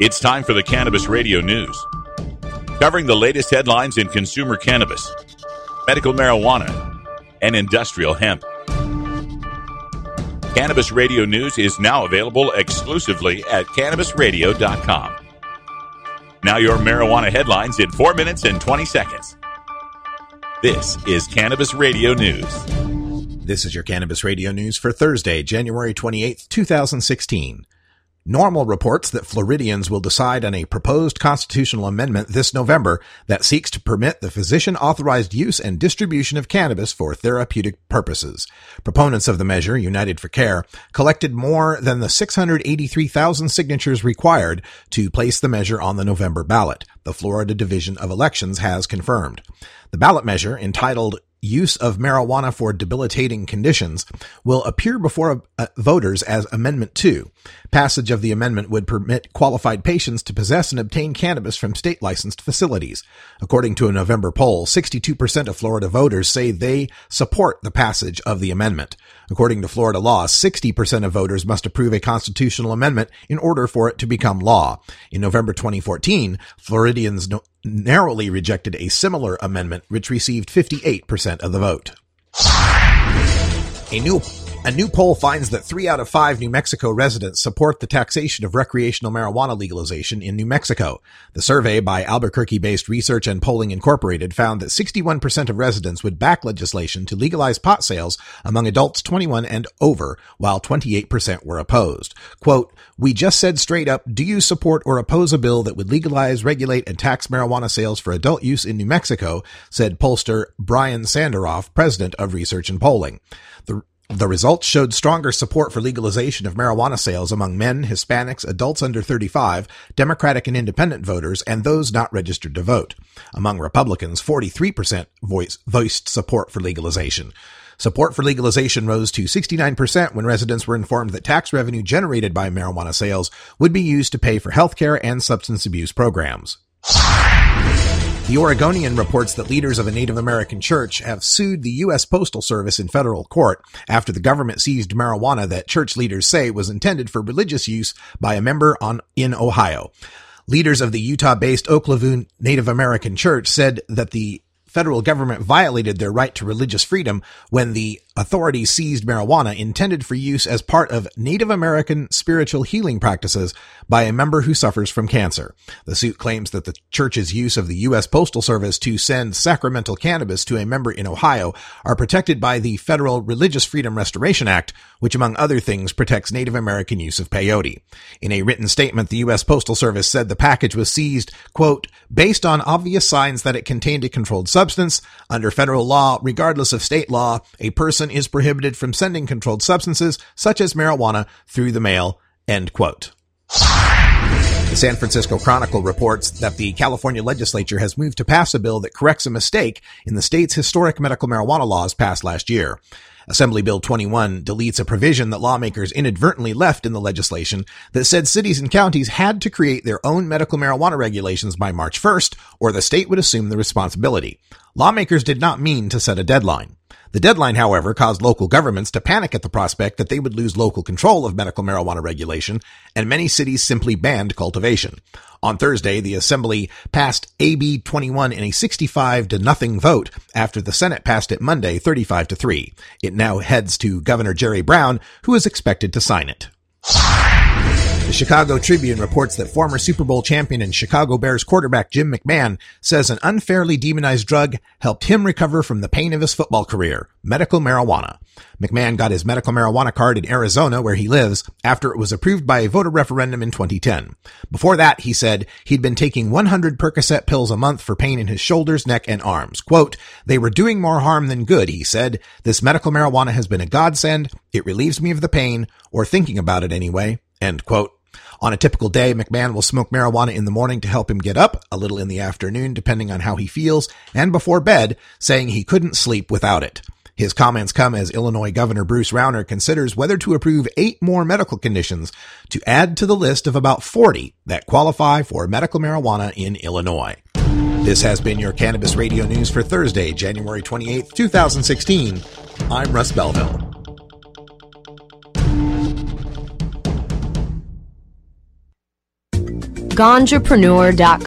It's time for the Cannabis Radio News. Covering the latest headlines in consumer cannabis, medical marijuana, and industrial hemp. Cannabis Radio News is now available exclusively at cannabisradio.com. Now, your marijuana headlines in 4 minutes and 20 seconds. This is Cannabis Radio News. This is your Cannabis Radio News for Thursday, January 28th, 2016. NORML reports that Floridians will decide on a proposed constitutional amendment this November that seeks to permit the physician authorized use and distribution of cannabis for therapeutic purposes. Proponents of the measure, United for Care, collected more than the 683,000 signatures required to place the measure on the November ballot. The Florida Division of Elections has confirmed. The ballot measure, entitled use of marijuana for debilitating conditions will appear before uh, voters as Amendment 2. Passage of the amendment would permit qualified patients to possess and obtain cannabis from state licensed facilities. According to a November poll, 62% of Florida voters say they support the passage of the amendment. According to Florida law, 60% of voters must approve a constitutional amendment in order for it to become law. In November 2014, Floridians narrowly rejected a similar amendment, which received 58% of the vote. A new a new poll finds that three out of five New Mexico residents support the taxation of recreational marijuana legalization in New Mexico. The survey by Albuquerque based Research and Polling Incorporated found that 61% of residents would back legislation to legalize pot sales among adults 21 and over, while 28% were opposed. Quote, we just said straight up, do you support or oppose a bill that would legalize, regulate, and tax marijuana sales for adult use in New Mexico, said pollster Brian Sanderoff, president of Research and Polling. The the results showed stronger support for legalization of marijuana sales among men, Hispanics, adults under 35, Democratic and Independent voters, and those not registered to vote. Among Republicans, 43% voice, voiced support for legalization. Support for legalization rose to 69% when residents were informed that tax revenue generated by marijuana sales would be used to pay for health care and substance abuse programs. The Oregonian reports that leaders of a Native American church have sued the U.S. Postal Service in federal court after the government seized marijuana that church leaders say was intended for religious use by a member on, in Ohio. Leaders of the Utah-based Oklevueha Native American Church said that the federal government violated their right to religious freedom when the authorities seized marijuana intended for use as part of Native American spiritual healing practices by a member who suffers from cancer. The suit claims that the church's use of the U.S. Postal Service to send sacramental cannabis to a member in Ohio are protected by the Federal Religious Freedom Restoration Act, which among other things protects Native American use of peyote. In a written statement, the U.S. Postal Service said the package was seized, quote, based on obvious signs that it contained a controlled substance. Under federal law, regardless of state law, a person person is prohibited from sending controlled substances, such as marijuana, through the mail. End quote. The San Francisco Chronicle reports that the California legislature has moved to pass a bill that corrects a mistake in the state's historic medical marijuana laws passed last year. Assembly Bill 21 deletes a provision that lawmakers inadvertently left in the legislation that said cities and counties had to create their own medical marijuana regulations by March 1st, or the state would assume the responsibility. Lawmakers did not mean to set a deadline. The deadline, however, caused local governments to panic at the prospect that they would lose local control of medical marijuana regulation, and many cities simply banned cultivation. On Thursday, the Assembly passed AB 21 in a 65 to nothing vote after the Senate passed it Monday 35 to 3. It now heads to Governor Jerry Brown, who is expected to sign it. The Chicago Tribune reports that former Super Bowl champion and Chicago Bears quarterback Jim McMahon says an unfairly demonized drug helped him recover from the pain of his football career, medical marijuana. McMahon got his medical marijuana card in Arizona, where he lives, after it was approved by a voter referendum in 2010. Before that, he said he'd been taking 100 Percocet pills a month for pain in his shoulders, neck, and arms. Quote, they were doing more harm than good, he said. This medical marijuana has been a godsend. It relieves me of the pain, or thinking about it anyway. End quote. On a typical day, McMahon will smoke marijuana in the morning to help him get up, a little in the afternoon, depending on how he feels, and before bed, saying he couldn't sleep without it. His comments come as Illinois Governor Bruce Rauner considers whether to approve eight more medical conditions to add to the list of about 40 that qualify for medical marijuana in Illinois. This has been your Cannabis Radio News for Thursday, January 28th, 2016. I'm Russ Belville. ganjapreneur.com.